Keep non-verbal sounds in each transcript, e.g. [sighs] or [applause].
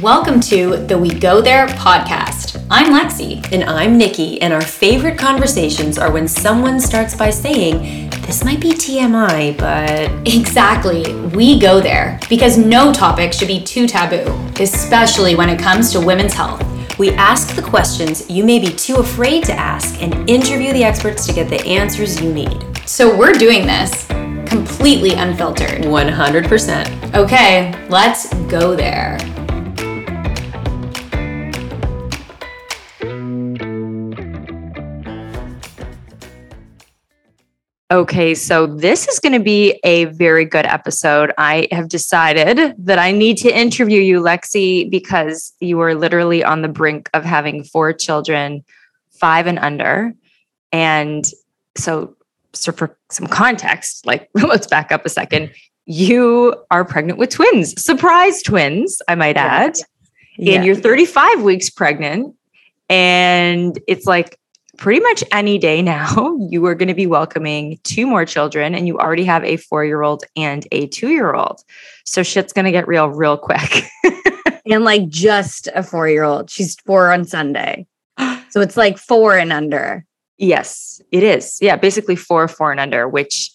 Welcome to the We Go There podcast. I'm Lexi. And I'm Nikki, and our favorite conversations are when someone starts by saying, This might be TMI, but. Exactly. We go there because no topic should be too taboo, especially when it comes to women's health. We ask the questions you may be too afraid to ask and interview the experts to get the answers you need. So we're doing this completely unfiltered. 100%. Okay, let's go there. Okay, so this is going to be a very good episode. I have decided that I need to interview you, Lexi, because you are literally on the brink of having four children, five and under. And so, so for some context, like [laughs] let's back up a second. You are pregnant with twins, surprise twins, I might add. Yeah. And you're 35 weeks pregnant. And it's like pretty much any day now, [laughs] you are going to be welcoming two more children, and you already have a four year old and a two year old. So shit's going to get real, real quick. [laughs] and like just a four year old. She's four on Sunday. So it's like four and under. Yes, it is. Yeah, basically four, four and under, which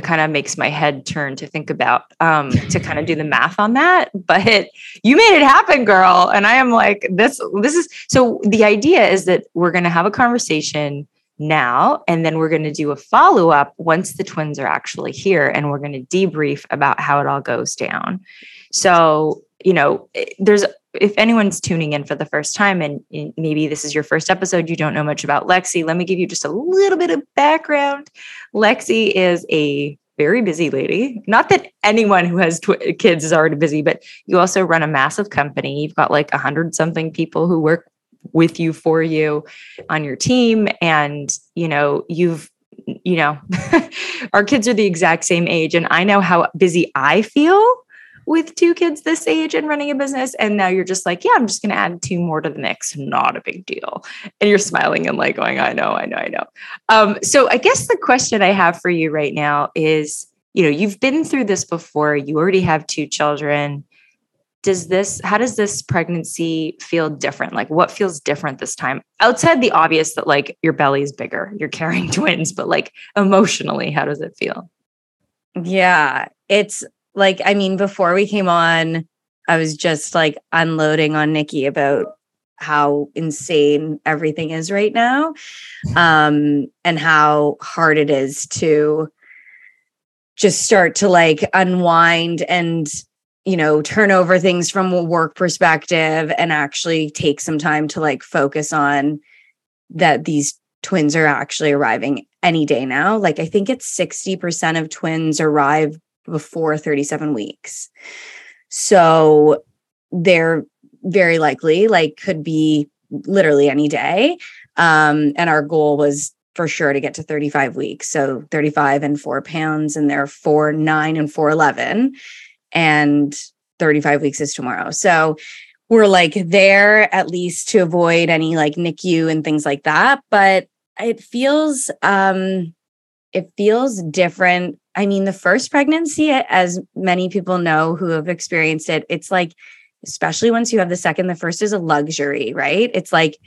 it kind of makes my head turn to think about um, to kind of do the math on that. [laughs] But you made it happen, girl. And I am like, this, this is so the idea is that we're going to have a conversation now, and then we're going to do a follow up once the twins are actually here, and we're going to debrief about how it all goes down. So, you know, eh, there's if anyone's tuning in for the first time and maybe this is your first episode, you don't know much about Lexi, let me give you just a little bit of background. Lexi is a very busy lady. Not that anyone who has tw- kids is already busy, but you also run a massive company. You've got like a hundred something people who work with you for you on your team. And, you know, you've, you know, [laughs] our kids are the exact same age. And I know how busy I feel with two kids this age and running a business. And now you're just like, yeah, I'm just going to add two more to the mix. Not a big deal. And you're smiling and like going, I know, I know, I know. Um, so I guess the question I have for you right now is, you know, you've been through this before. You already have two children. Does this, how does this pregnancy feel different? Like what feels different this time? Outside the obvious that like your belly is bigger, you're carrying [laughs] twins, but like emotionally, how does it feel? Yeah, it's like i mean before we came on i was just like unloading on nikki about how insane everything is right now um and how hard it is to just start to like unwind and you know turn over things from a work perspective and actually take some time to like focus on that these twins are actually arriving any day now. Like i think it's 60% of twins arrive before 37 weeks. So they're very likely like could be literally any day. Um, and our goal was for sure to get to 35 weeks. So 35 and four pounds, and they're four, nine, and four, 11. And 35 weeks is tomorrow. So we're like there at least to avoid any like NICU and things like that. But it feels um it feels different I mean, the first pregnancy, as many people know who have experienced it, it's like, especially once you have the second, the first is a luxury, right? It's like,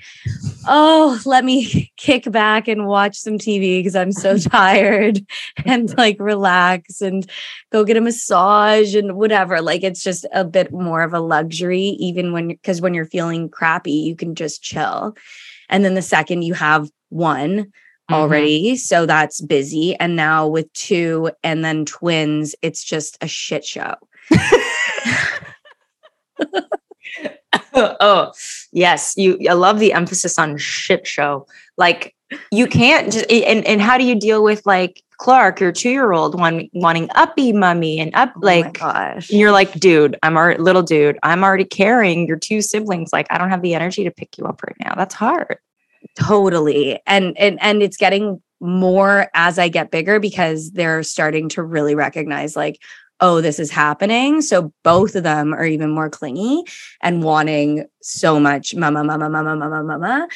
oh, let me [laughs] kick back and watch some TV because I'm so [laughs] tired and like relax and go get a massage and whatever. Like, it's just a bit more of a luxury, even when, because when you're feeling crappy, you can just chill. And then the second you have one, mm-hmm. already. So that's busy. And now with two and then twins, it's just a shit show. [laughs] oh, yes. You I love the emphasis on shit show. Like you can't just and, and how do you deal with like Clark, your two-year-old one wanting uppy mummy and up oh like gosh. And you're like, dude, I'm already little dude, I'm already carrying your two siblings. Like, I don't have the energy to pick you up right now. That's hard. Totally. And and and it's getting more as I get bigger because they're starting to really recognize like oh this is happening so both of them are even more clingy and wanting so much mama mama mama mama mama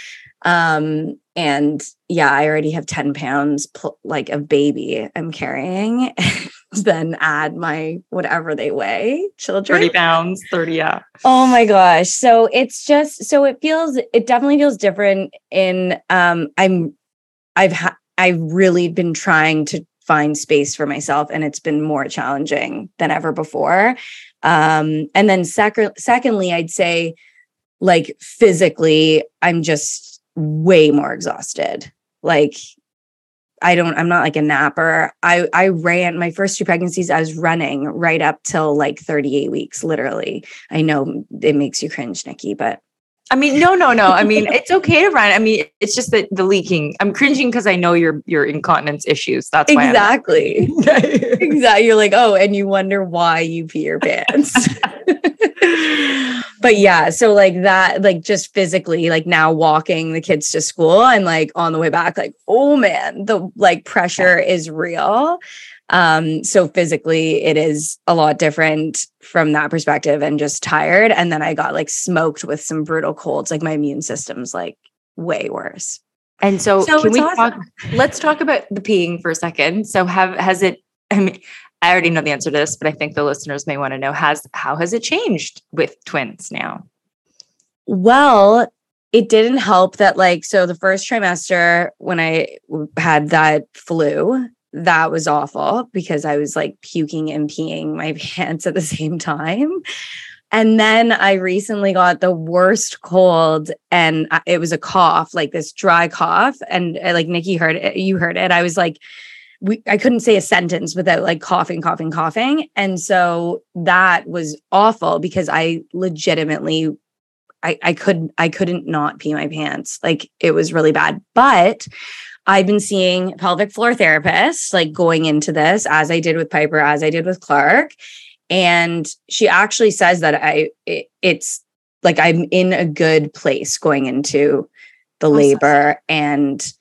um and yeah i already have 10 pounds pl- like of baby i'm carrying [laughs] then add my whatever they weigh children 30 pounds, 30, yeah. Oh my gosh. So it's just so it feels it definitely feels different in um I'm I've ha- I've really been trying to find space for myself and it's been more challenging than ever before. Um and then sec- secondly I'd say like physically I'm just way more exhausted. Like I don't, I'm not like a napper. I I ran my first two pregnancies, I was running right up till like 38 weeks, literally. I know it makes you cringe, Nikki, but I mean, no, no, no. I mean, it's okay to run. I mean, it's just that the leaking. I'm cringing because I know your your incontinence issues. That's why. exactly. [laughs] exactly. You're like, oh, and you wonder why you pee your pants. [laughs] but yeah, so like that, like just physically, like now walking the kids to school and like on the way back, like, oh man, the like pressure is real. Um, so physically it is a lot different from that perspective and just tired. And then I got like smoked with some brutal colds. Like my immune system's like way worse. And so, So can we awesome. talk? Let's talk about the peeing for a second. So, have has it? I mean, I already know the answer to this, but I think the listeners may want to know: has how has it changed with twins now? Well, it didn't help that, like, so the first trimester when I had that flu, that was awful because I was like puking and peeing my [laughs] pants at the same time. And then I recently got the worst cold, and it was a cough, like this dry cough. And uh, like Nikki heard it, you heard it. I was like, we, I couldn't say a sentence without like coughing, coughing, coughing. And so that was awful because I legitimately I, I couldn't I couldn't not pee my pants. Like it was really bad. But I've been seeing pelvic floor therapists like going into this as I did with Piper, as I did with Clark. And she actually says that I it, it's like I'm in a good place going into the Awesome. labor and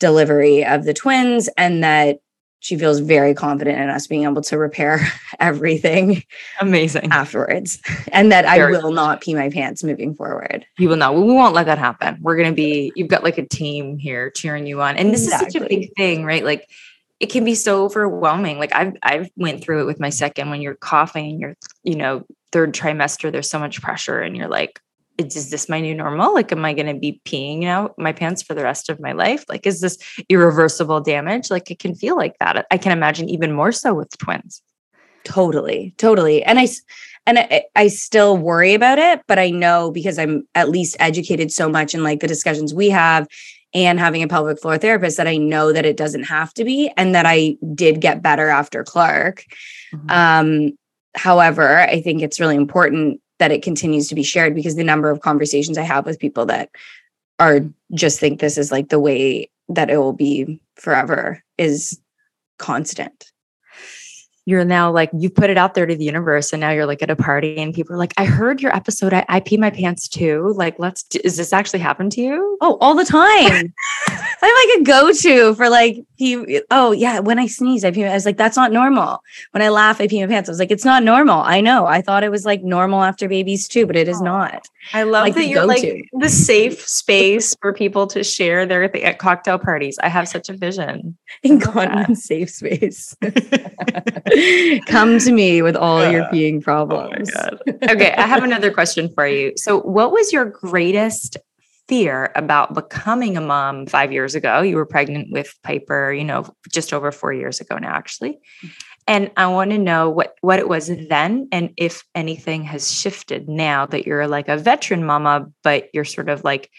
delivery of the twins and that she feels very confident in us being able to repair [laughs] everything Amazing. afterwards and that I will not pee my pants moving forward. You will not. We won't let that happen. We're gonna be. You've got like a team here cheering you on, and this is such a big thing, right? Like. It can be so overwhelming. Like I've I've went through it with my second when you're coughing and you're, you know, third trimester, there's so much pressure and you're like, is is this my new normal? Like, am I going to be peeing out my pants for the rest of my life? Like, is this irreversible damage? Like, it can feel like that. I can imagine even more so with twins. Totally, totally. And I, and I, I still worry about it, but I know because I'm at least educated so much in like the discussions we have and having a pelvic floor therapist that I know that it doesn't have to be and that I did get better after Clark. Mhm. Um, however, I think it's really important that it continues to be shared because the number of conversations I have with people that are just think this is like the way that it will be forever is constant. You're now like you put it out there to the universe, and now you're like at a party, and people are like, "I heard your episode. I, I pee my pants too. Like, let's. d- Is this actually happened to you? Oh, all the time. [laughs] I'm like a go-to for like pee. Oh yeah, when I sneeze, I pee. I was like, that's not normal. When I laugh, I pee my pants. I was like, it's not normal. I know. I thought it was like normal after babies too, but it is oh. not. I love Like that you're like go-to. the safe space for people to share their th- at cocktail parties. I have such a vision. in. Incontinent safe space. [laughs] [laughs] Come to me with all your Uh, peeing Oh problems. [laughs] okay, I have another question for you. So, what was your greatest fear about becoming a mom five years ago? You were pregnant with Piper, you know, just over four years ago now, actually. And I want to know what what it was then, and if anything has shifted now that you're like a veteran mama, but you're sort of like.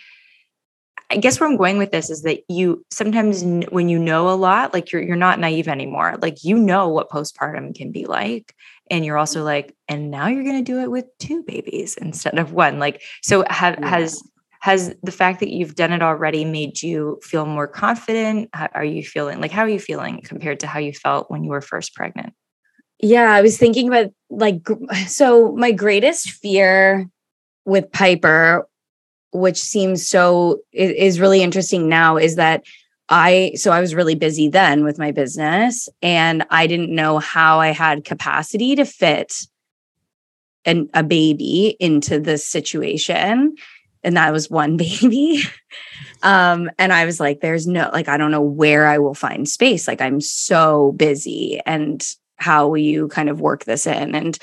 I guess where I'm going with this is that you sometimes when you know a lot, like you're you're not naive anymore. Like you know what postpartum can be like and you're also mm-hmm. like and now you're going to do it with two babies instead of one like so have, Yeah. has has the fact that you've done it already made you feel more confident how are you feeling like how are you feeling compared to how you felt when you were first pregnant Yeah, I was thinking about like [sighs] so my greatest fear with Piper, which seems so is really interesting now, is that I so I was really busy then with my business and I didn't know how I had capacity to fit an a baby into this situation. And that was one [laughs] baby. um, and I was like, there's no like I don't know where I will find space. Like I'm so busy and how will you kind of work this in and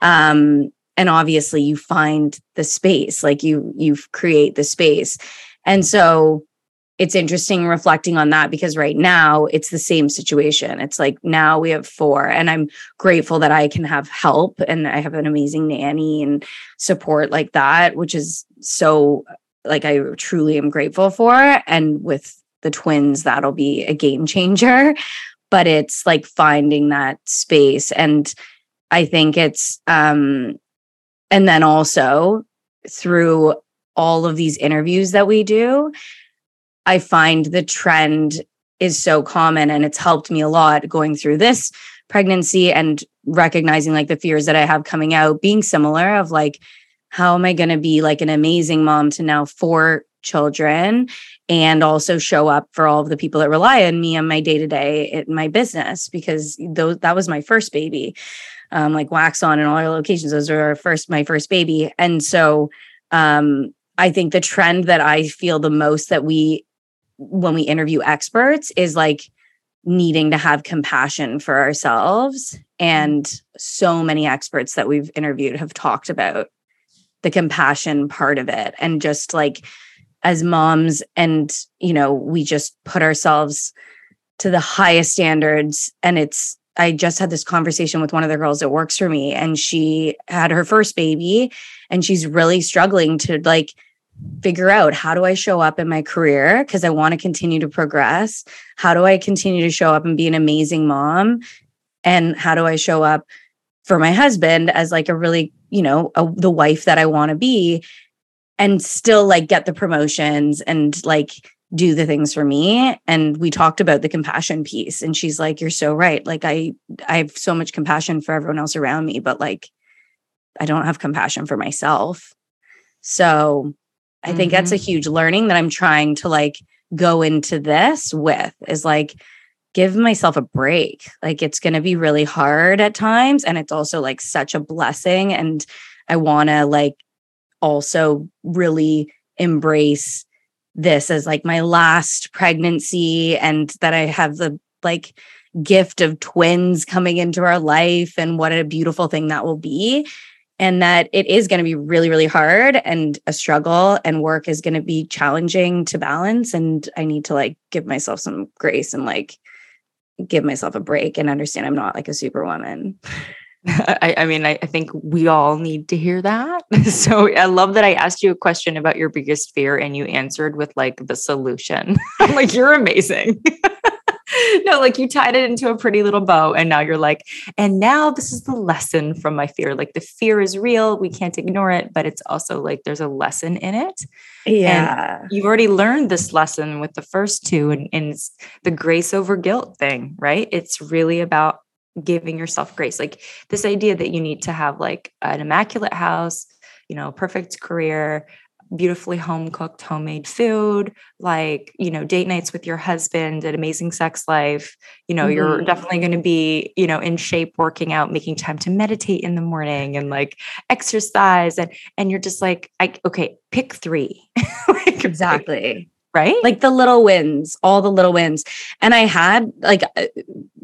um and obviously you find the space like you you create the space and so it's interesting reflecting on that because right now it's the same situation. It's like now we have four, and I'm grateful that I can have help and I have an amazing nanny and support like that, which is so like I truly am grateful for. And with the twins, that'll be a game changer. But it's like finding that space. And I think it's, um, and then also through all of these interviews that we do, I find the trend is so common and it's helped me a lot going through this pregnancy and recognizing like the fears that I have coming out being similar of like how am I going to be like an amazing mom to now four children and also show up for all of the people that rely on me on my day to day in my business because those that was my first baby um, like wax on and all our locations those are our first my first baby and so um, I think the trend that I feel the most that we when we interview experts is like needing to have compassion for ourselves. And so many experts that we've interviewed have talked about the compassion part of it and just like as moms and you know we just put ourselves to the highest standards and it's i just had this conversation with one of the girls that works for me and she had her first baby and she's really struggling to like figure out how do I show up in my career because I want to continue to progress? How do I continue to show up and be an amazing mom? And how do I show up for my husband as like a really, you know, a, the wife that I want to be and still like get the promotions and like do the things for me and we talked about the compassion piece and she's like you're so right like i i have so much compassion for everyone else around me but like i don't have compassion for myself so I mm-hmm. think that's a mm-hmm. huge learning that I'm trying to like go into this with is like give myself a break. Like it's going to be really hard at times and it's also like such a blessing and I want to like also really embrace this as like my last pregnancy and that I have the like gift of twins coming into our life and what a beautiful thing that will be and that it is going to be really, really hard and a struggle, and work is going to be challenging to balance. And I need to like give myself some grace and like give myself a break and understand I'm not like a superwoman. [laughs] I, I, mean, I, I, think we all need to hear that. [laughs] So I love that I asked you a question about your biggest fear and you answered with like the solution. [laughs] I'm like, you're amazing. no, like you tied it into a pretty little bow. And now you're like, and now this is the lesson from my fear. Like the fear is real. We can't ignore it, but it's also like there's a lesson in it. Yeah. And you've already learned this lesson with the first two, and, and it's the grace over guilt thing, right? It's really about giving yourself grace. Like this idea that you need to have like an immaculate house, you know, perfect career, beautifully home cooked homemade food like you know date nights with your husband an amazing sex life you know mm-hmm. you're definitely going to be you know in shape working out making time to meditate in the morning and like exercise and and you're just like i okay pick 3 [laughs] like, exactly right like the little wins all the little wins and i had like uh,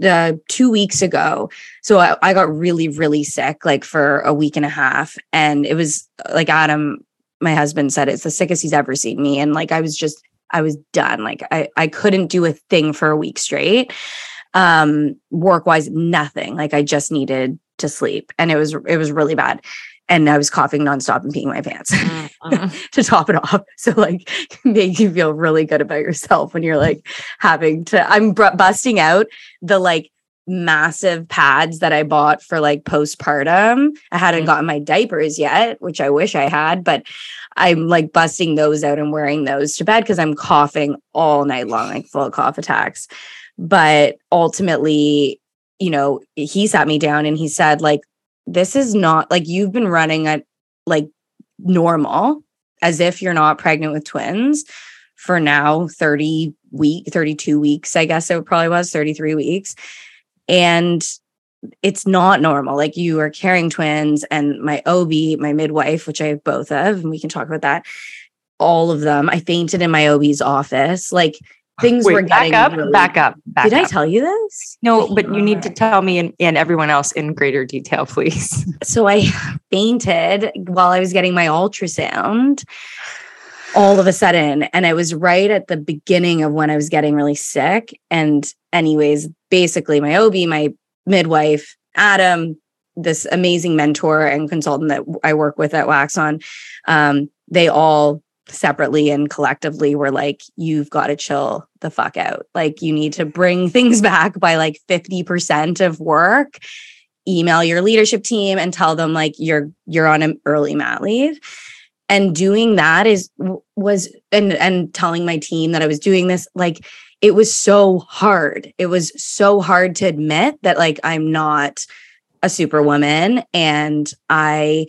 uh, two weeks ago so I, I got really really sick like for a week and a half and it was like adam my husband said it's the sickest he's ever seen me. And like I was just, I was done. Like I, I couldn't do a thing for a week straight. Um, work wise, nothing. Like I just needed to sleep. And it was it was really bad. And I was coughing nonstop and peeing my pants mm-hmm. [laughs] to top it off. So like [laughs] make you feel really good about yourself when you're like having to I'm busting out the like massive pads that I bought for like postpartum. I hadn't mm-hmm. gotten my diapers yet, which I wish I had, but I'm like busting those out and wearing those to bed because I'm coughing all night long, like full of cough attacks. But ultimately, you know, he sat me down and he said, like, this is not like you've been running at like normal as if you're not pregnant with twins for now 30 week 32 weeks i guess it probably was 33 weeks and it's not normal. Like you are carrying twins, and my OB, my midwife, which I have both of, and we can talk about that. All of them. I fainted in my OB's office. Like [laughs] things Wait, were getting back up, really- back up, back Did I tell you this? no, but you need to tell me and, and everyone else in greater detail, please. [laughs] So I fainted while I was getting my ultrasound all of a sudden. And i was right at the beginning of when I was getting really sick. And, anyways, basically, my OB, my midwife, Adam, this amazing mentor and consultant that I work with at Waxon, um, they all separately and collectively we were like, you've got to chill the fuck out. Like, you need to bring [laughs] things back by like 50% of work. Email your leadership team and tell them like you're you're on an early mat leave. And doing that is was and and telling my team that I was doing this like it was so hard. It was so hard to admit that like I'm not a superwoman and I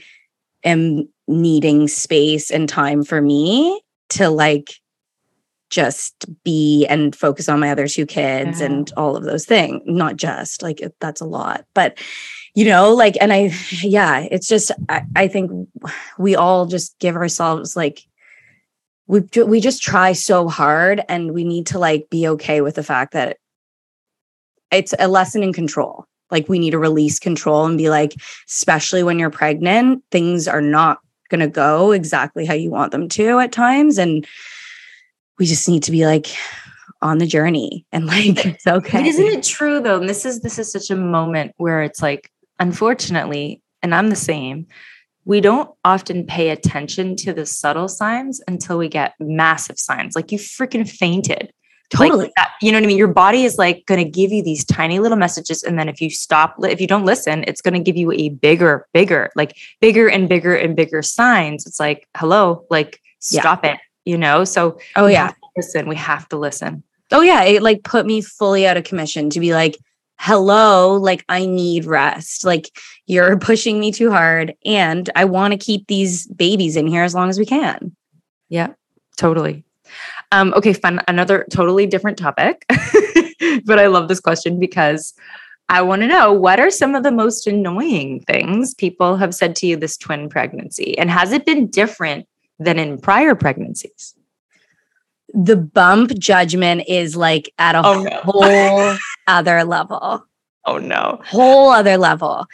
am needing space and time for me to like just be and focus on my other two kids Yeah. and all of those things not just like it- that's a lot but you know like and i yeah it's just i, I think we all just give ourselves like we we just try so hard and we need to like be okay with the fact that it's a lesson in control like we need to release control and be like especially when you're pregnant things are not going to go exactly how you want them to at times and we just need to be like on the journey and like it's [laughs] okay But isn't it true though? And this is this is such a moment where it's like, unfortunately, and I'm the same. We don't often pay attention to the subtle signs until we get massive signs. Like you freaking fainted. Like totally that, you know what I mean? Your body is like going to give you these tiny little messages. And then if you stop, if you don't listen, it's going to give you a bigger, bigger, like bigger and bigger and bigger signs. It's like, hello, like Yeah. stop it, you know? So oh yeah listen. We have to listen. oh yeah it like put me fully out of commission to be like hello like i need rest like you're [laughs] pushing me too hard and i want to keep these babies in here as long as we can Yeah, totally. Um, okay, fun. Another totally different topic, [laughs] but I love this question because I want to know what are some of the most annoying things people have said to you this twin pregnancy, and has it been different than in prior pregnancies? the bump judgment is like at a Oh, no. whole [laughs] other level Oh no! whole other level.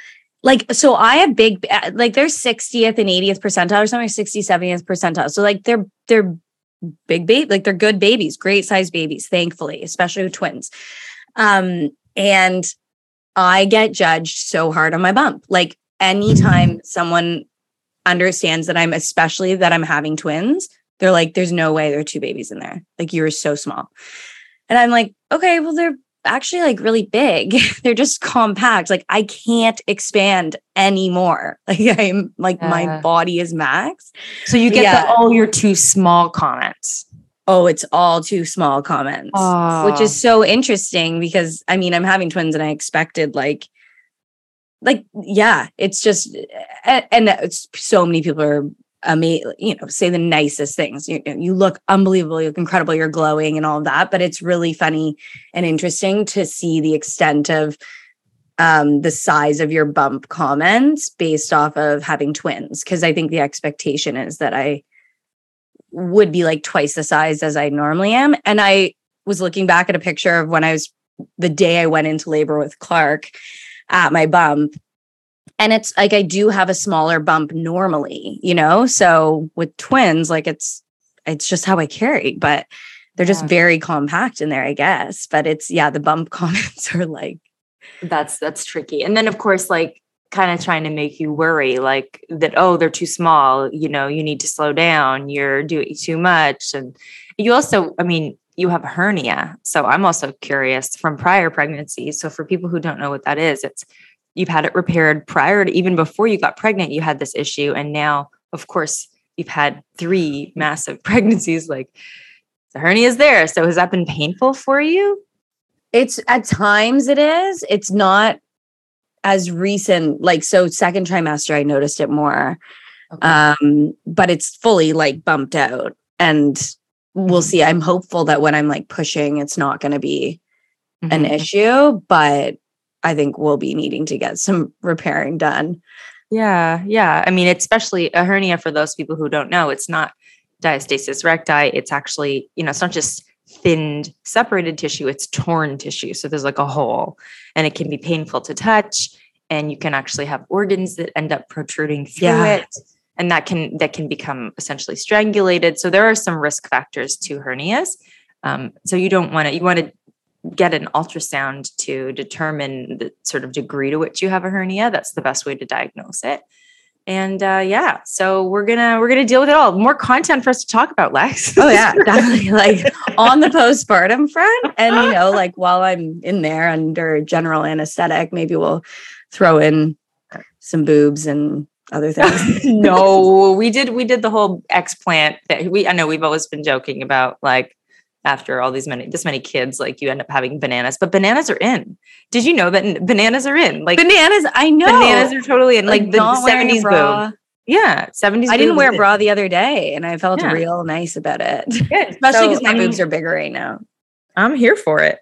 Like, so I have big, like they're 60th and 80th percentile or something, 60, 70th percentile. So like they're, they're big baby, like they're good babies, great size babies, thankfully, especially with twins. Um, and I get judged so hard on my bump. Like anytime someone understands that I'm, especially that I'm having twins, they're like, there's no way there are two babies in there. Like you're so small. And I'm like, okay, well, they're actually like really big. [laughs] They're just compact. Like I can't expand anymore. [laughs] Like I'm like my body is max. So you get Yeah. the "oh, you're too small" comments. Oh, it's all too small comments. Which is oh. so interesting because I mean I'm having twins and I expected like like yeah, it's just eh, a- and it's so many people are amazing, you know, say the nicest things. You, you look unbelievable, you look incredible, you're glowing and all of that. But it's really funny and interesting to see the extent of um the size of your bump comments based off of having twins. Cause I think the expectation is that I would be like twice the size as I normally am. And I was looking back at a picture of when I was the day I went into labor with Clark at my bump. And it's like I do have a smaller bump normally, you know? So with twins, like it's it's just how I carry, but they're just very compact in there, I guess. But it's yeah, the bump [laughs] comments are like, that's that's tricky. And then of course like kind of trying to make you worry like that oh they're too small you know you need to slow down you're doing too much. And you also i mean you have a hernia. So i'm also curious from prior pregnancies so for people who don't know what that is it's you've had it repaired prior to even before you got pregnant you had this issue and now of course you've had three massive [laughs] pregnancies like the hernia is there so has that been painful for you it's at times it is. It's not as recent. Like so second trimester, I noticed it more. um but it's fully like bumped out and we'll see i'm hopeful that when i'm like pushing it's not going to be an Mhm. issue but i think we'll be needing to get some repairing done Yeah, yeah. I mean, especially a hernia for those people who don't know, it's not diastasis recti. It's actually, you know, it's not just thinned, separated tissue, it's torn tissue. So there's like a hole and it can be painful to touch. And you can actually have organs that end up protruding through Yeah. it. And that can that can become essentially strangulated. So there are some risk factors to hernias. Um, so you don't want to you want to get an ultrasound to determine the sort of degree to which you have a hernia. That's the best way to diagnose it. And uh, yeah, so we're gonna we're gonna deal with it all. More content for us to talk about, Lex. Oh [laughs] yeah, definitely. Like on the postpartum front, and you know, like while I'm in there under general anesthetic, maybe we'll throw in some boobs and other things. [laughs] no, we did we did the whole explant that we I know we've always been joking about like after all these many this many kids like you end up having bananas but bananas are in did you know that bananas are in like Bananas, I know. bananas are totally in like, the not wearing a 70s bra. yeah 70s I didn't wear a bra the other day, and I felt Yeah. real nice about it. Good. [laughs] Especially So, because my I mean, boobs are bigger right now. I'm here for it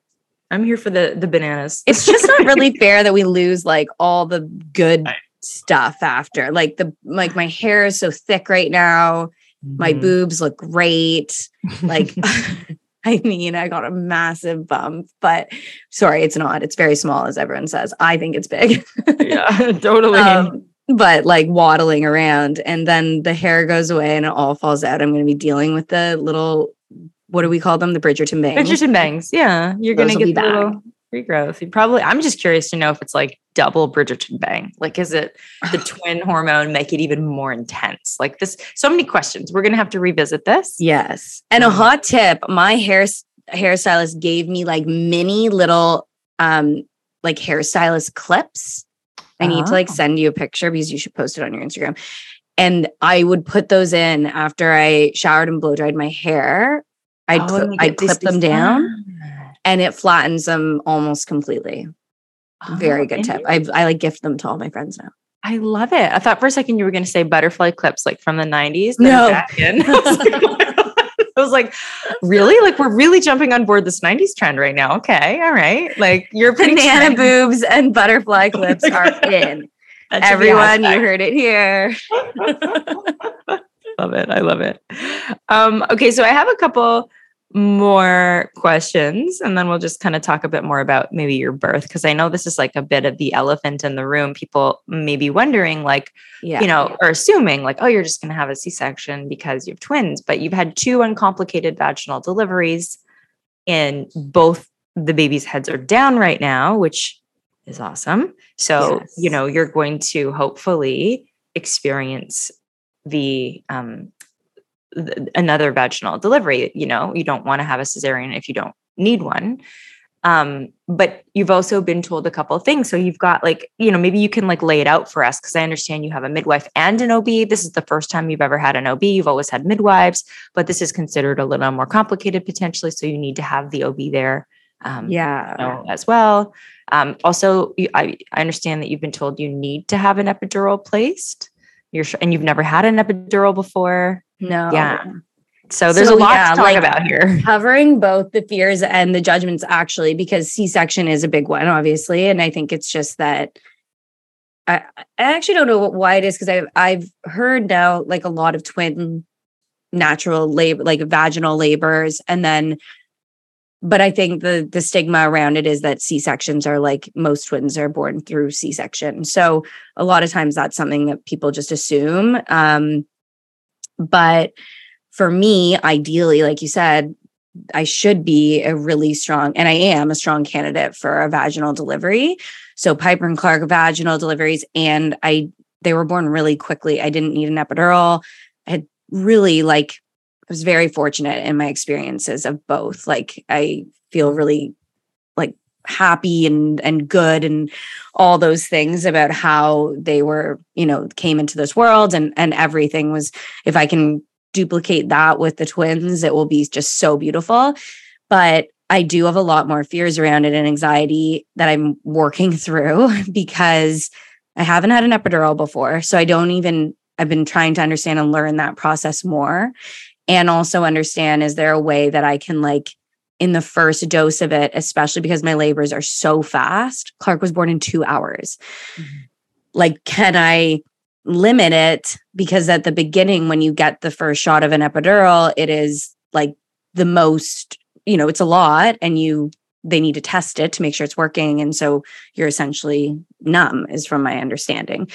I'm here for the the bananas It's just not really [laughs] fair that we lose like all the good Right. stuff after. Like the like my hair is so thick right now. My Mhm. boobs look great. Like [laughs] I mean, I got a massive bump, but sorry, it's not. It's very small, as everyone says. I think it's big. yeah [laughs] [laughs] totally um, but like waddling around, and then the hair goes away and it all falls out. I'm going to be dealing with the little, what do we call them? The Bridgerton bangs. Bridgerton bangs. Yeah, you're gonna get the back. little regrowth. You probably. I'm just curious to know if it's like double Bridgerton bang. Like, is it the [sighs] twin hormone make it even more intense? Like this. So many questions. We're gonna have to revisit this. Yes. And a Um, hot tip, my hair hairstylist gave me like mini little um like hairstylist clips. I need to like Oh. send you a picture because you should post it on your Instagram. And I would put those in after I showered and blow dried my hair. I'd Oh, cl- I'd clip them these- down and it flattens them almost completely. Very Oh, good tip. I I like gift them to all my friends now. I love it. I thought for a second you were going to say butterfly clips, like from the '90s. No. I was [laughs] [laughs] like, my God. I was like, really? Like we're really jumping on board this '90s trend right now. Okay, all right. Like you're Banana trendy. boobs and butterfly [laughs] clips are in. That should be a Everyone, you heard it here. love it. I love it. Um, okay, so I have a couple more questions, and then we'll just kind of talk a bit more about maybe your birth, because I know this is like a bit of the elephant in the room. People may be wondering, like, Yeah. you know, or assuming, like, oh, you're just going to have a C section because you have twins, but you've had two uncomplicated vaginal deliveries, and both the babies' heads are down right now, which is awesome. So, you know, you're going to hopefully experience the um th- another vaginal delivery you know you don't want to have a cesarean if you don't need one um but you've also been told a couple of things so you've got like you know maybe you can like lay it out for us because i understand you have a midwife and an ob this is the first time you've ever had an ob you've always had midwives but this is considered a little more complicated potentially so you need to have the ob there um Yeah. know, as well. Um, also, you, I, I understand that you've been told you need to have an epidural placed. You're and you've never had an epidural before. No. Yeah. So there's So, a lot yeah, to talk like- about here. [laughs] Covering both the fears and the judgments, actually, because C section is a big one, obviously. And I think it's just that I, I actually don't know what, why it is because I've, I've heard now like a lot of twin natural labor, like vaginal labors. And then, but I think the the stigma around it is that C sections are like most twins are born through C section. So a lot of times that's something that people just assume. Um, but for me, ideally, like you said, I should be a really strong, and I am a strong candidate for a vaginal delivery. So Piper and Clark vaginal deliveries, and I they were born really quickly. I didn't need an epidural. I had really like I was very fortunate in my experiences of both. Like I feel really happy and and good and all those things about how they were, you know, came into this world and and everything was if I can duplicate that with the twins, it will be just so beautiful. But I do have a lot more fears around it and anxiety that I'm working [laughs] through because I haven't had an epidural before. So I don't even, I've been trying to understand and learn that process more. And also understand is there a way that I can, like, in the first dose of it, especially because my labors are so fast, Clark was born in two hours. Mm-hmm. Like, can I limit it because at the beginning when you get the first shot of an epidural it is like the most you know, it's a lot and you they need to test it to make sure it's working. And so you're essentially numb, is from my understanding.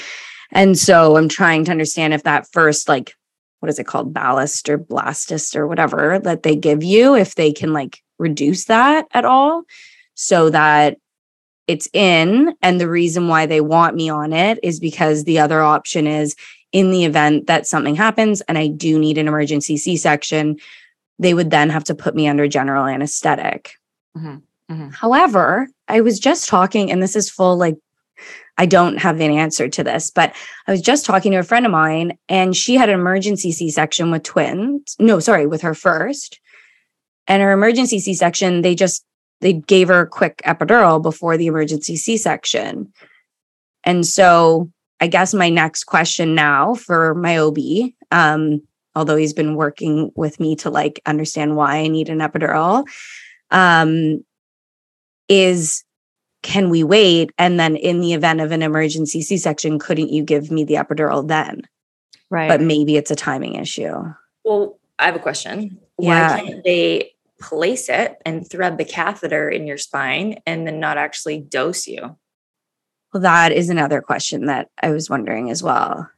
And so I'm trying to understand if that first, like, what is it called? Ballast or blastist or whatever that they give you, if they can like reduce that at all so that it's in. And the reason why they want me on it is because the other option is in the event that something happens and I do need an emergency C section, they would then have to put me under general anesthetic. Mhm, mhm. However, I was just talking, and this is full like, I don't have an answer to this, but I was just talking to a friend of mine, and she had an emergency C section with twins. No, sorry, with her first. And her emergency C section, they just they gave her a quick epidural before the emergency C section. And so I guess my next question now for my OB, um, although he's been working with me to like understand why I need an epidural, um, is can we wait? And then in the event of an emergency C section, couldn't you give me the epidural then? Right. But maybe it's a timing issue. Well, I have a question. Yeah. Why can't they place it and thread the catheter in your spine and then not actually dose you? Well, that is another question that I was wondering as well.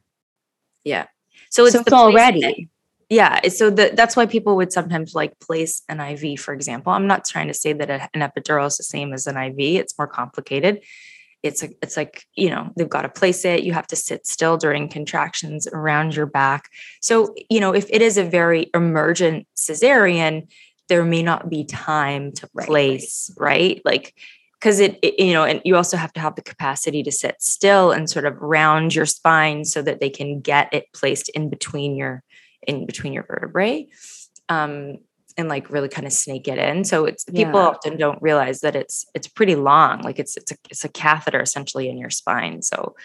Yeah. So it's, so it's already. Yeah. So the, that's why people would sometimes like place an IV, for example. I'm not trying to say that a- an epidural is the same as an IV. It's more complicated. It's like it's like you know they've got to place it. You have to sit still during contractions around your back. So you know if it is a very emergent cesarean, there may not be time to Right. place right like because it, it you know and you also have to have the capacity to sit still and sort of round your spine so that they can get it placed in between your in between your vertebrae um and like really kind of snake it in so it's people Yeah. often don't realize that it's it's pretty long like it's it's a it's a catheter essentially in your spine so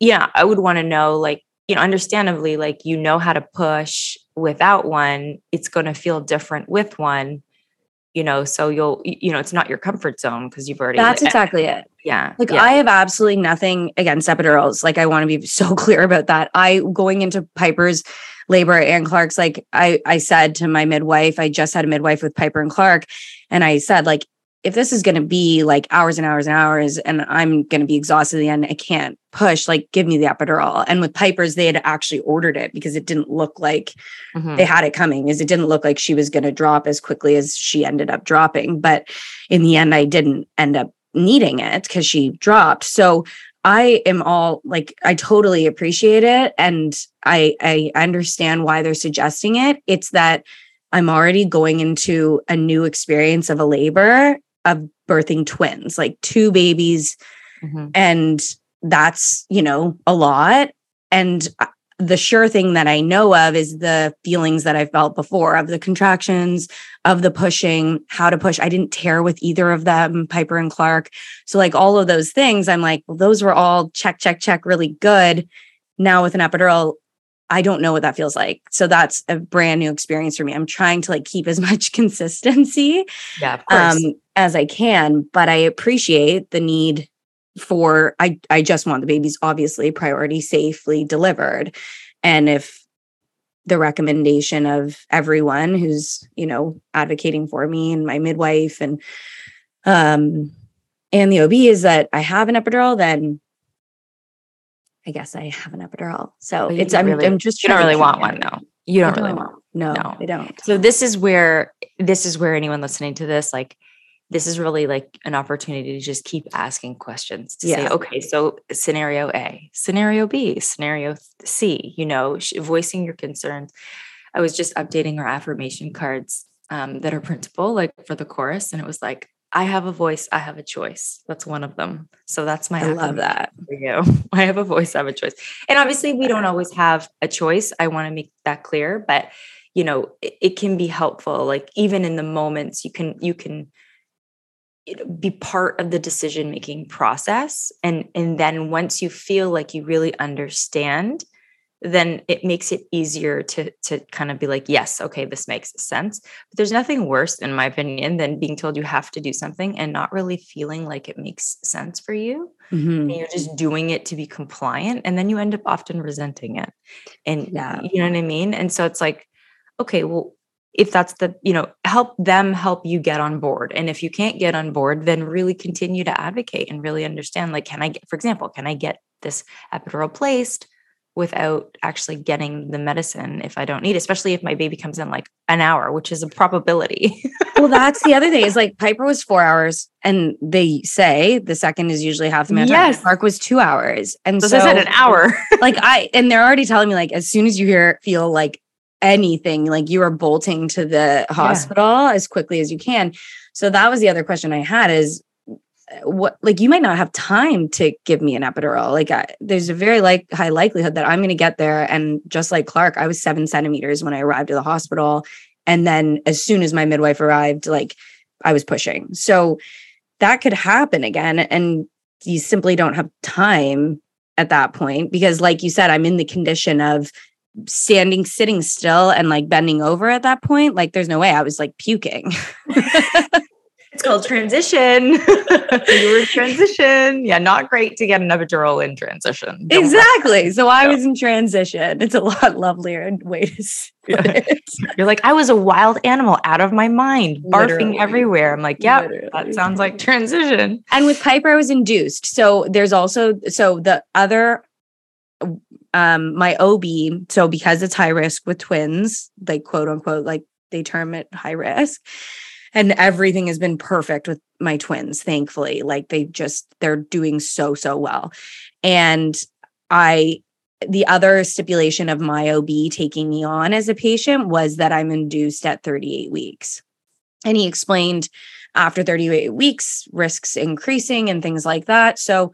yeah i would want to know like you know understandably like you know how to push without one it's going to feel different with one you know so you'll you know it's not your comfort zone because you've already That's like, exactly it. yeah Like yeah. I have absolutely nothing against epidurals. Like I want to be [laughs] so clear about that. I going into Piper's labor and Clark's, like I I said to my midwife, I just had a midwife with Piper and Clark, and I said, like, if this is gonna be like hours and hours and hours, and I'm gonna be exhausted at the end, I can't push, like give me the epidural. And with Piper's, they had actually ordered it because it didn't look like Mhm. they had it coming is it didn't look like she was going to drop as quickly as she ended up dropping but in the end i didn't end up needing it because she dropped so i am all like i totally appreciate it and i i understand why they're suggesting it it's that i'm already going into a new experience of a labor of birthing twins like two babies. Mhm. and that's you know a lot. And the sure thing that i know of is the feelings that i felt before of the contractions of the pushing how to push. I didn't tear with either of them piper and clark. So like all of those things i'm like well those were all check check check really good. Now with an epidural i don't know what that feels like. So that's a brand new experience for me. I'm trying to like keep as [laughs] much consistency yeah um, as I can, but I appreciate the need for I I just want the babies obviously priority safely delivered. And if the recommendation of everyone who's, you know, advocating for me and my midwife and um and the OB is that I have an epidural, then I guess I have an epidural. So it's I'm, really- I'm just you don't really want one though you I don't really want No, No. I don't. So this is where this is where anyone listening to this, like, this is really like an opportunity to just keep asking questions to say, Yeah. okay, so scenario A, scenario B, scenario C, you know, voicing your concerns. I was just updating our affirmation cards um, that are printable, like for the chorus, and it was like, I have a voice, I have a choice. That's one of them. So that's my I love that. for you. [laughs] I have a voice, I have a choice. And obviously, we don't always have a choice. I want to make that clear, but you know, it, it can be helpful. Like even in the moments, you can you can be part of the decision making process, and and then once you feel like you really understand, then it makes it easier to to kind of be like, yes, okay, this makes sense. But there's nothing worse, in my opinion, than being told you have to do something and not really feeling like it makes sense for you Mhm. and you're just doing it to be compliant and then you end up often resenting it and Yeah. you know what i mean and so it's like okay well if that's the you know help them help you get on board and if you can't get on board then really continue to advocate and really understand like can i get for example can i get this epidural placed without actually getting the medicine if i don't need it, especially if my baby comes in like an hour which is a probability [laughs] well, that's the other thing is like Piper was four hours, and they say the second is usually half the amount. Yes. Mark was two hours, and so, so, I said an hour [laughs] like I and they're already telling me like as soon as you hear feel like anything, like you are bolting to the hospital as quickly as you can. So that was the other question I had is what like you might not have time to give me an epidural. Like I, there's a very like high likelihood that i'm going to get there and just like clark i was seven centimeters when i arrived at the hospital and then as soon as my midwife arrived like i was pushing. So that could happen again and you simply don't have time at that point because like you said i'm in the condition of standing sitting still and like bending over at that point. Like there's no way. I was like puking [laughs] it's called transition [laughs] you were transition yeah not great to get an epidural in transition Don't worry. exactly so i Yeah. was in transition it's a lot lovelier way to Yeah. [laughs] it. you're like i was a wild animal out of my mind barfing Literally. everywhere i'm like yeah Literally. that sounds like transition and with Piper, I was induced. So there's also so the other um my OB, so because it's high risk with twins, like quote unquote, like they term it high risk. And everything has been perfect with my twins, thankfully. Like they just they're doing so, so well. And I the other stipulation of my OB taking me on as a patient was that I'm induced at 38 weeks. And he explained after 38 weeks, risks increasing and things like that. So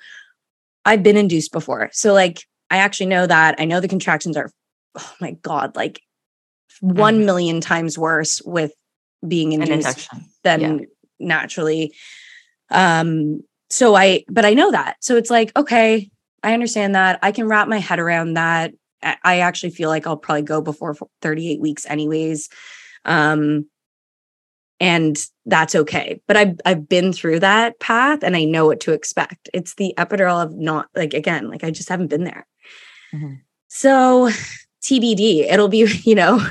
I've been induced before. So, like, I actually know that. I know the contractions are, oh my God, like one million times worse with being induced induction than Yeah. naturally. Um, so I, but I know that. So it's like, okay, I understand that. I can wrap my head around that. I actually feel like I'll probably go before 38 weeks, anyways. Um, and that's okay. But I've I've been through that path and I know what to expect. It's the epidural of not like again, like I just haven't been there. Mhm. So TBD, it'll be, [laughs] you know,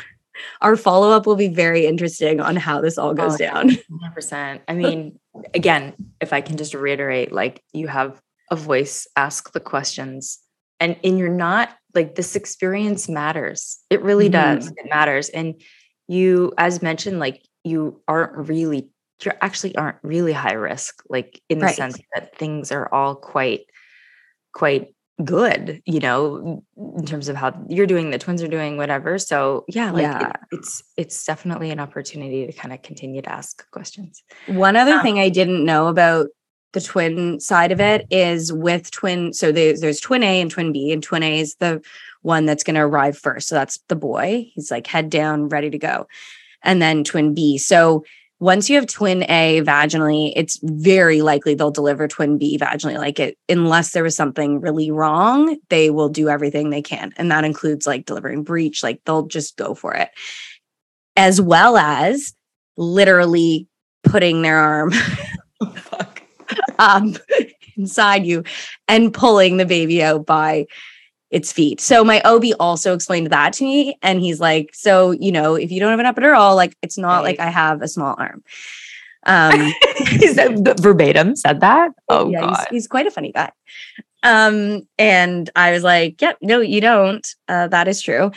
our follow-up will be very interesting on how this all goes Oh, down. [laughs] 100%. I mean, again, if I can just reiterate, like you have a voice, ask the questions, and and you're not like this experience matters. It really mm-hmm. does. It matters. And you, as mentioned, like you aren't really, you actually aren't really high risk, like in the Right. sense that things are all quite, quite good, you know, in terms of how you're doing, the twins are doing, whatever. So yeah, like it- it's it's definitely an opportunity to kind of continue to ask questions. One other Um, thing I didn't know about the twin side of it is with twin. So there's, there's twin A and twin B, and twin A is the one that's going to arrive first. So that's the boy. He's like head down, ready to go. And then twin B. So once you have twin A vaginally, it's very likely they'll deliver twin B vaginally. Like it, unless there was something really wrong, they will do everything they can. And that includes like delivering breech, like they'll just go for it. As well as literally putting their arm [laughs] Fuck. um, inside you and pulling the baby out by its feet. So my OB also explained that to me. And he's like, so, you know, if you don't have an epidural, like it's not like I have a small arm. Um, [laughs] He said verbatim said that. [laughs] Oh yeah, god. he's, he's quite a funny guy. Um, and I was like, yep, no, you don't. Uh, that is true.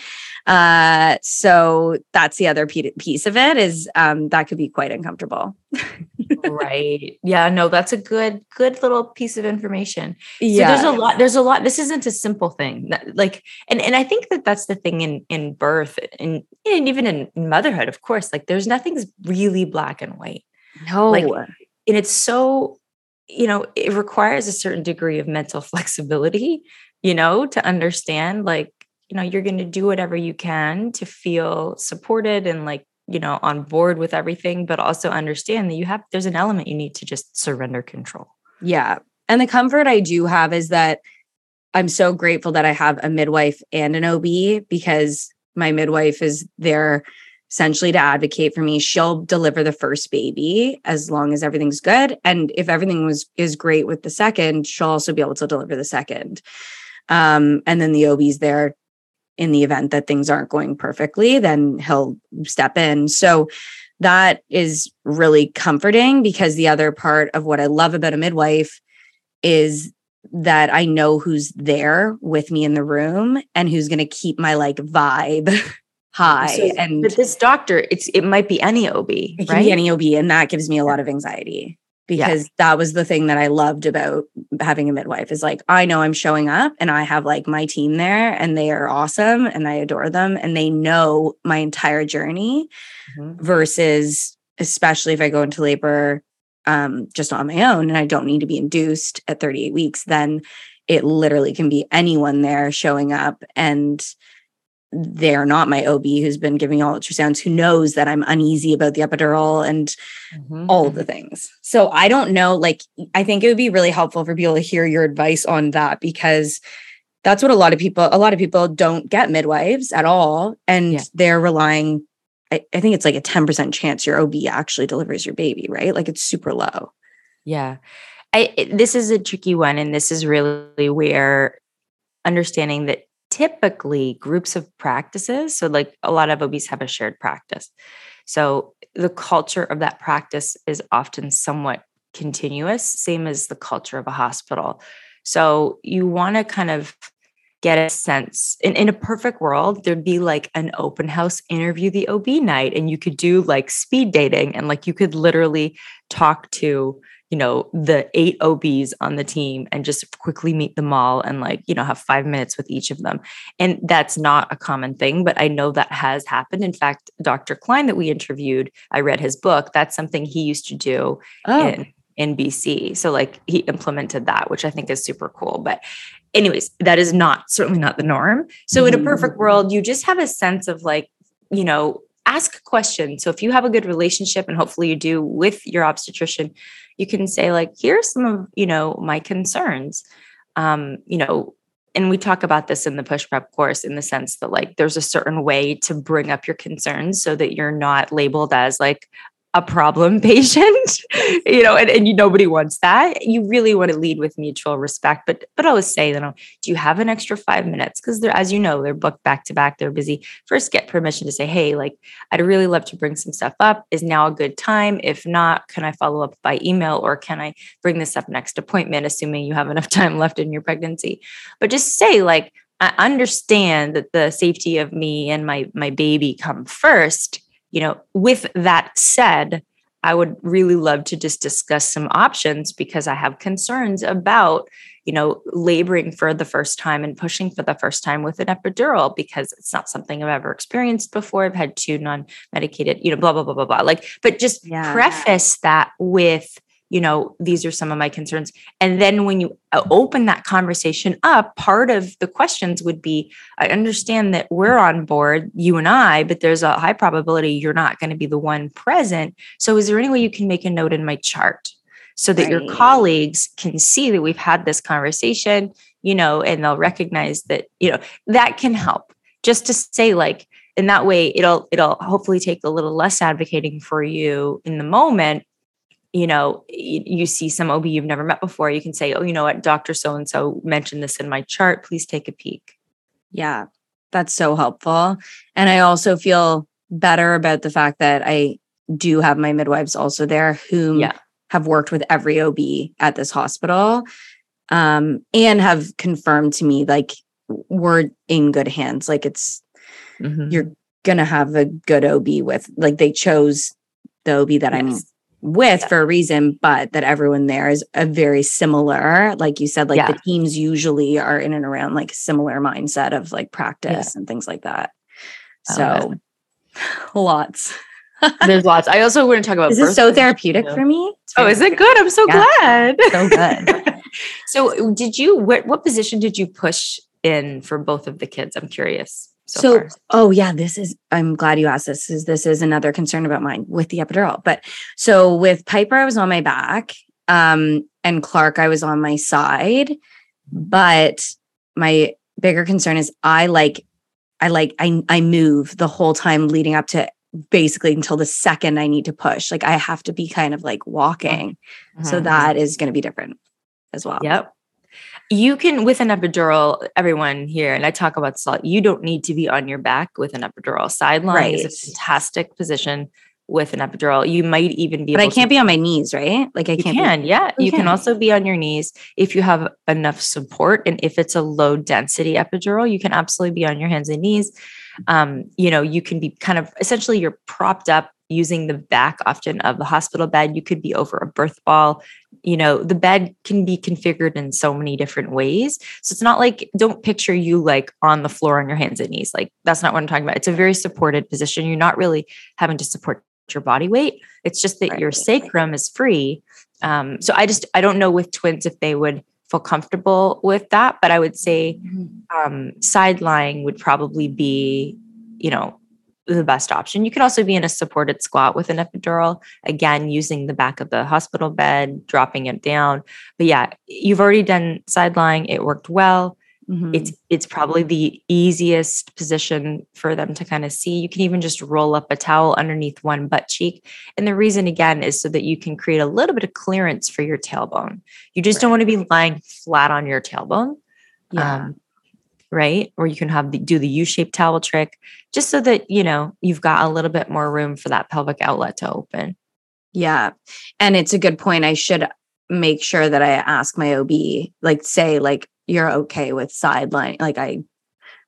Uh, so that's the other piece of it is um, that could be quite uncomfortable. right. Yeah, no, that's a good, good little piece of information. So Yeah. there's a lot, there's a lot. This isn't a simple thing. That- Like, and and I think that that's the thing in in birth and, and even in motherhood, of course. Like, there's nothing's really black and white. no. like, and it's so you know it requires a certain degree of mental [laughs] flexibility you know to understand like you know you're going to do whatever you can to feel supported and like you know on board with everything but also understand that you have there's an element you need to just surrender control Yeah. And the comfort I do have is that I'm so grateful that I have a midwife and an OB because my midwife is there essentially to advocate for me. She'll deliver the first baby as long as everything's good. And if everything was is great with the second, she'll also be able to deliver the second. Um, and then the OB's there in the event that things aren't going perfectly, then he'll step in. So that is really comforting because the other part of what I love about a midwife is that I know who's there with me in the room and who's going to keep my like vibe [laughs] high. So, and but this doctor, it's it might be any OB, it can right? be any OB, and that gives me a lot of anxiety because that was the thing that I loved about having a midwife is like I know I'm showing up and I have like my team there and they are awesome and I adore them and they know my entire journey Mhm. versus especially if I go into labor um, just on my own and I don't need to be induced at 38 weeks, then it literally can be anyone there showing up and they're not my OB who's been giving all ultrasounds, who knows that I'm uneasy about the epidural and Mhm. all of the things. So I don't know. Like, I think it would be really helpful for people to hear your advice on that because that's what a lot of people, a lot of people don't get midwives at all. And Yeah. they're relying, I, I think it's like a 10% chance your OB actually delivers your baby, right? Like it's super low. Yeah. I this is a tricky one and this is really where understanding that typically groups of practices so like a lot of OBs have a shared practice. So the culture of that practice is often somewhat continuous same as the culture of a hospital. So you want to kind of get a sense in, in a perfect world there'd be like an open house interview the OB night and you could do like speed dating and like you could literally talk to you know the eight obs on the team and just quickly meet them all and like you know have five minutes with each of them. And that's not a common thing but i know that has happened. In fact dr klein that we interviewed i read his book that's something he used to do Oh, in in bc so like he implemented that which i think is super cool. But anyways that is not certainly not the norm. So in a perfect mm. world you just have a sense of like you know ask questions so if you have a good relationship and hopefully you do with your obstetrician you can say like here's some of you know my concerns. Um you know and we talk about this in the push prep course in the sense that like there's a certain way to bring up your concerns so that you're not labeled as like a problem [laughs] patient you know and, and you nobody wants that. You really want to lead with mutual respect but but always say you know do you have an extra five minutes? Because they're as you know they're booked back to back they're busy. First get permission to say hey like i'd really love to bring some stuff up. Is now a good time? If not can i follow up by email or can i bring this up next appointment assuming you have [laughs] enough time left in your pregnancy? But just say like i understand that the safety of me and my my baby come first you know with that said i would really love to just discuss some options because i have concerns about you know laboring for the first time and pushing for the first time with an epidural because it's not something i've ever experienced before i've had two non-medicated you know blah blah blah blah blah like but just Yeah. preface that with you know these are some of my concerns. And then when you uh, open that conversation up part of the questions would be i understand that we're on board you and i but there's a high probability you're not going to be the one present. So is there any way you can make a note in my chart so that your colleagues can see that we've had this conversation you know and they'll recognize that you know that can help. Just to say like in that way it'll it'll hopefully take a little less advocating for you in the moment you know you, see some ob you've never met before you can say oh you know what dr so and so mentioned this in my chart please take a peek Yeah, that's so helpful. And I also feel better about the fact that I do have my midwives also there whom Yeah. have worked with every OB at this hospital um, and have confirmed to me like we're in good hands. Like it's Mhm. you're gonna have a good OB with like they chose the OB that I'm Yes. With Yeah. for a reason, but that everyone there is a very similar, like you said, like Yeah. the teams usually are in and around like similar mindset of like practice and things like that. Oh, Love So [laughs] lots. there's lots i also want to talk about This is so therapeutic for me. Oh is it good i'm so Yeah. glad So good. [laughs] so did you what, what position did you push in for both of the kids i'm curious so, So, oh yeah, this is. I'm glad you asked this. Is this is another concern about mine with the epidural? But so with Piper, I was on my back, um, and Clark, I was on my side. But my bigger concern is I like, I like, I I move the whole time leading up to basically until the second I need to push. Like I have to be kind of like walking. So Mhm. that is going to be different as well. Yep. You can with an epidural everyone here and i talk about salt you don't need to be on your back with an epidural. Side lying right. is a fantastic position with an epidural. You might even be but i can't to, be on my knees right? Like i can't can be, yeah you can. can. also be on your knees if you have enough support and if it's a low density epidural you can absolutely be on your hands and knees. Um, you know you can be kind of essentially you're propped up using the back often of the hospital bed. You could be over a birth ball. You know, the bed can be configured in so many different ways. So it's not like, don't picture you like on the floor on your hands and knees. Like, that's not what I'm talking about. It's a very supported position. You're not really having to support your body weight. It's just that right. your sacrum is free. Um, so I just, I don't know with twins if they would feel comfortable with that, but I would say mm-hmm. um, side lying would probably be, you know, the best option. You could also be in a supported squat with an epidural, again, using the back of the hospital bed, dropping it down. But yeah, you've already done side lying, it worked well. Mm-hmm. It's it's probably the easiest position for them to kind of see. You can even just roll up a towel underneath one butt cheek. And the reason again is so that you can create a little bit of clearance for your tailbone. You just right. don't want to be lying flat on your tailbone. Yeah. Um, right? Or you can have the, do the U-shaped towel trick just so that, you know, you've got a little bit more room for that pelvic outlet to open. Yeah. And it's a good point. I should make sure that I ask my OB, like say like you're okay with side lying, like I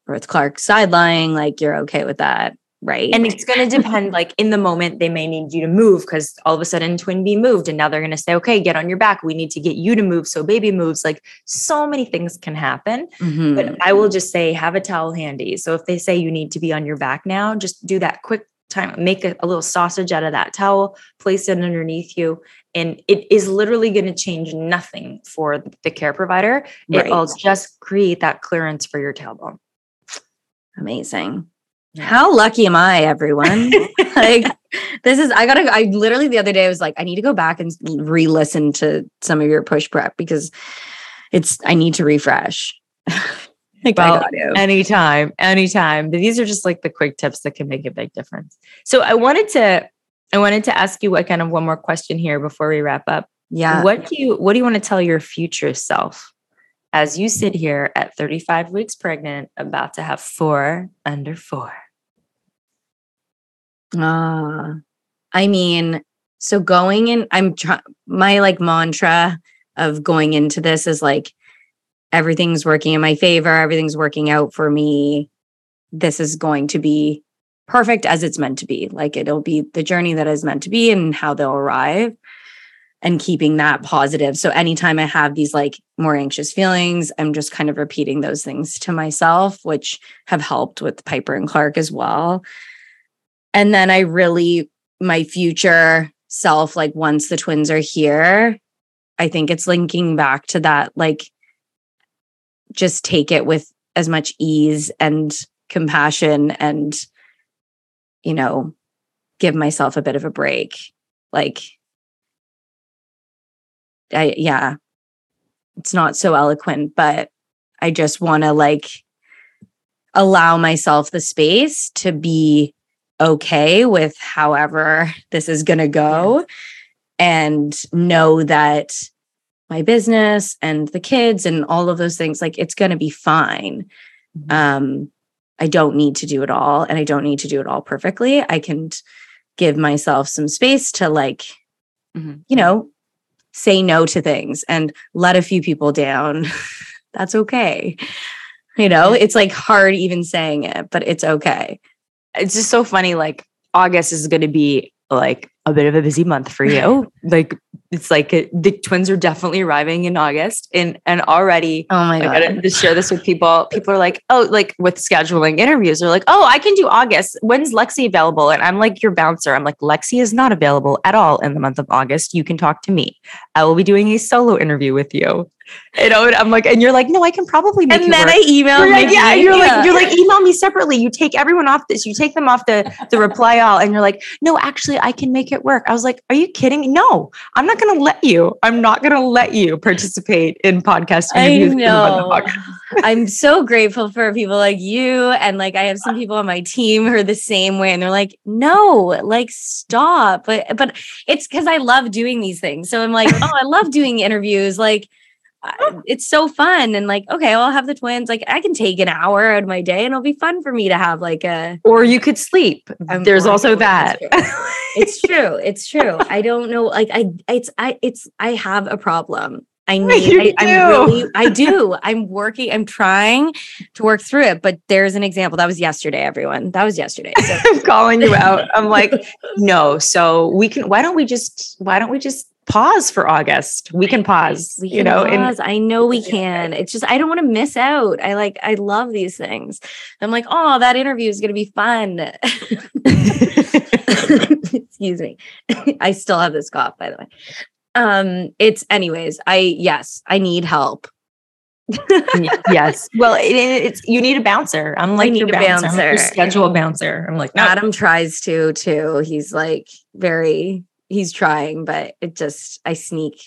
with Clark side lying, like you're okay with that right? And it's going to depend. like in the moment, they may need you to move because all of a sudden Twin B moved, and now they're going to say, "Okay, get on your back. We need to get you to move so baby moves." Like so many things can happen. Mm-hmm. But I will just say, have a towel handy. So if they say you need to be on your back now, just do that quick time. Make a, a little sausage out of that towel, place it underneath you, and it is literally going to change nothing for the care provider. Right. It'll just create that clearance for your tailbone. Amazing. How lucky am I, everyone? [laughs] like this is I gotta I literally the other day I was like, I need to go back and re-listen to some of your push prep because it's I need to refresh. [laughs] like well, anytime, anytime. These are just like the quick tips that can make a big difference. So I wanted to I wanted to ask you what kind of one more question here before we wrap up. Yeah. What do you what do you want to tell your future self as you sit here at 35 weeks pregnant, about to have four under four? Uh, I mean, so going in, I'm trying, my like mantra of going into this is like, everything's working in my favor, everything's working out for me. This is going to be perfect as it's meant to be. Like it'll be the journey that is meant to be and how they'll arrive and keeping that positive. So anytime I have these like more anxious feelings, I'm just kind of repeating those things to myself, which have helped with Piper and Clark as well. And then I really, my future self, like once the twins are here, I think it's linking back to that, like, just take it with as much ease and compassion and, you know, give myself a bit of a break. Like, I, yeah, it's not so eloquent, but I just want to like allow myself the space to be okay with however [laughs] this is going to go and know that my business and the kids and all of those things like it's going to be fine. Mm-hmm. um i don't need to do it all and i don't need to do it all perfectly. I can give myself some space to like mm-hmm. you know say no to things and let a few people down. [laughs] That's okay. You know it's like hard even saying it but it's okay it's just so funny. Like August is going to be like a bit of a busy month for you. [laughs] like it's like it, the twins are definitely arriving in August, and and already. Oh my god! I gotta share this with people. People are like, oh, like with scheduling interviews, they're like, oh, I can do August. When's Lexi available? And I'm like your bouncer. I'm like Lexi is not available at all in the month of August. You can talk to me. I will be doing a solo interview with you. You know, I'm like, and you're like, no, I can probably make And then I email like, yeah, you're yeah. like, you're like, email me separately. You take everyone off this, you take them off the the reply all, and you're like, no, actually, I can make it work. I was like, are you kidding? No, I'm not gonna let you. I'm not gonna let you participate in podcast interviews. I know. I'm so grateful for people like you. And like I have some people on my team who are the same way. And they're like, no, like stop. But but it's because I love doing these things. So I'm like, oh, I love doing interviews. Like it's so fun and like okay i'll have the twins like i can take an hour out of my day and it'll be fun for me to have like a Or you could sleep. I'm There's also that. it's true it's true i don't know like i it's i it's i have a problem i [laughs] need I, i'm do. really i [laughs] do i'm working i'm trying to work through it but there's an example that was yesterday everyone that was yesterday so [laughs] I'm calling you out. I'm like, no. So we can. Why don't we just? Why don't we just pause for August? We can pause. we you can know, and i know we can it's just i don't want to miss out i like i love these things i'm like oh that interview is going to be fun [laughs] excuse me [laughs] i still have this cough by the way um it's anyways i yes i need help yes. Well, it, it's you need a bouncer. I'm like need your a bouncer. I'm like your schedule bouncer. I'm like, no. adam tries to too he's like very he's trying but it just i sneak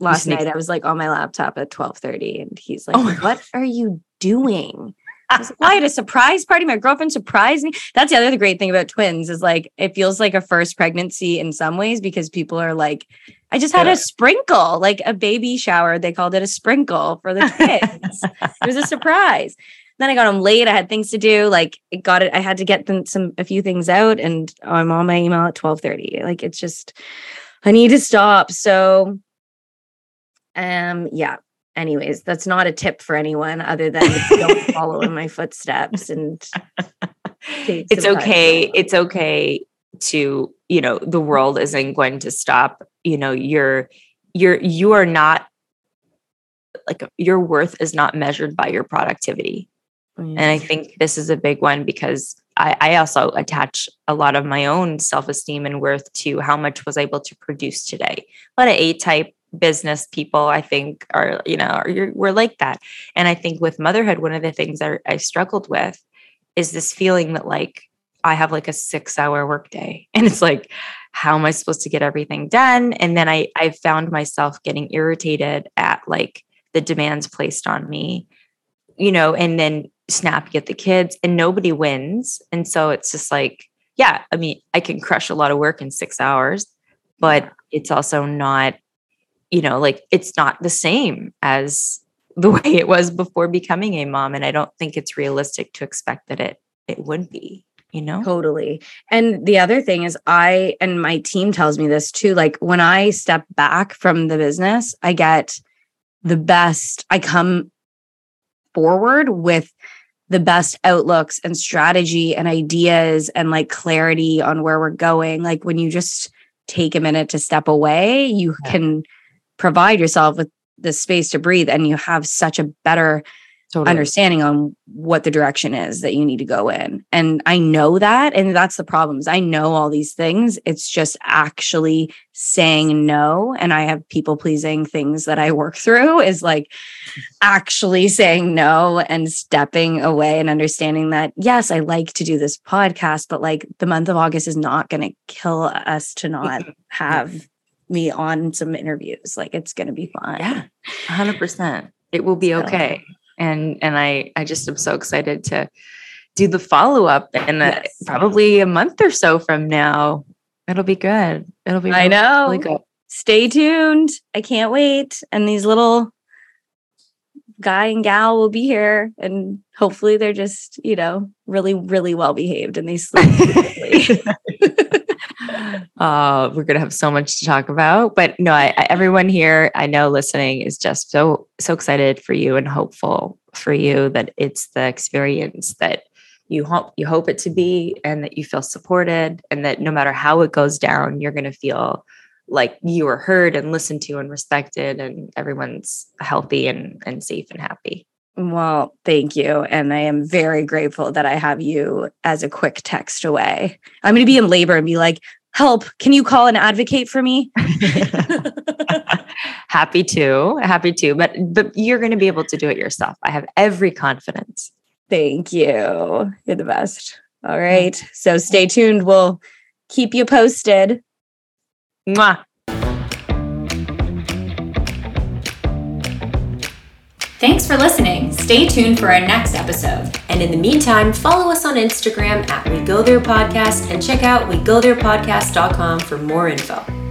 last sneak. night i was like on my laptop at 12:30 and he's like Oh what are you doing I was like, "Well, I had a surprise party. My girlfriend surprised me. That's the other great thing about twins is like it feels like a first pregnancy in some ways because people are like, I just had Yeah. a sprinkle, like a baby shower. They called it a sprinkle for the [laughs] twins. it was a surprise. Then I got home late. I had things to do. Like it got it. I had to get them some a few things out, and I'm on my email at twelve thirty. Like it's just, I need to stop. So, um, yeah. Anyways, that's not a tip for anyone other than [laughs] don't follow in my footsteps and it's okay. It's okay to you know the world isn't going to stop. You know you're you're you are not like your worth is not measured by your productivity. And I mm. think this is a big one because I, I also attach a lot of my own self esteem and worth to how much was I able to produce today. A lot of A type business people, I think, are, you know, are, you're, we're like that. And I think with motherhood, one of the things that I struggled with is this feeling that like I have like a six hour workday. [laughs] And it's like, how am I supposed to get everything done? And then I, I found myself getting irritated at like the demands placed on me, you know, and then snappy at the kids and nobody wins. And so it's just like, yeah, I mean, I can crush a lot of work in six hours, but it's also not, you know, like it's not the same as the [laughs] way it was before becoming a mom. And I don't think it's realistic to expect that it it would be, you know? Totally. And the other thing is, I and my team tells me this too. Like when I step back from the business, I get the best, I come forward with the best outlooks and strategy and ideas and like clarity on where we're going. Like when you just take a minute to step away, you Yeah. can provide yourself with the space to breathe and you have such a better Totally. understanding on what the direction is that you need to go in. And I know that. And that's the problems. I know all these things. It's just actually saying no. And I have people pleasing things that I work through is like actually saying no and stepping away and understanding that, yes, I like to do this podcast, but like the month of August is not going to kill us to not [laughs] have me on some interviews. Like it's going to be fine. Yeah, hundred percent. It will be So- okay. And and I I just am so excited to do the follow up in a, Yes. probably a month or so from now. It'll be good. It'll be I know. really good. stay tuned. I can't wait. And these little guy and gal will be here. And hopefully they're just, you know, really, really well behaved and they sleep. [laughs] [laughs] uh, we're gonna have so much to talk about. But no, I, I, everyone here I know listening is just so so excited for you and hopeful for you that it's the experience that you hope you hope it to be, and that you feel supported, and that no matter how it goes down, you're gonna feel like you are heard and listened to and respected, and everyone's healthy and and safe and happy. well, thank you. And I am very grateful that I have you as a quick text away. I'm going to be in labor and be like, help, can you call and advocate for me? [laughs] happy to, happy to, but but you're going to be able to do it yourself. I have every confidence. Thank you. You're the best. All mm. right. So stay tuned. We'll keep you posted. Mwah. Thanks for listening. Stay tuned for our next episode. And in the meantime, follow us on Instagram at We Go There Podcast and check out WeGoTherePodcast.com for more info.